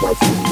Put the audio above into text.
What.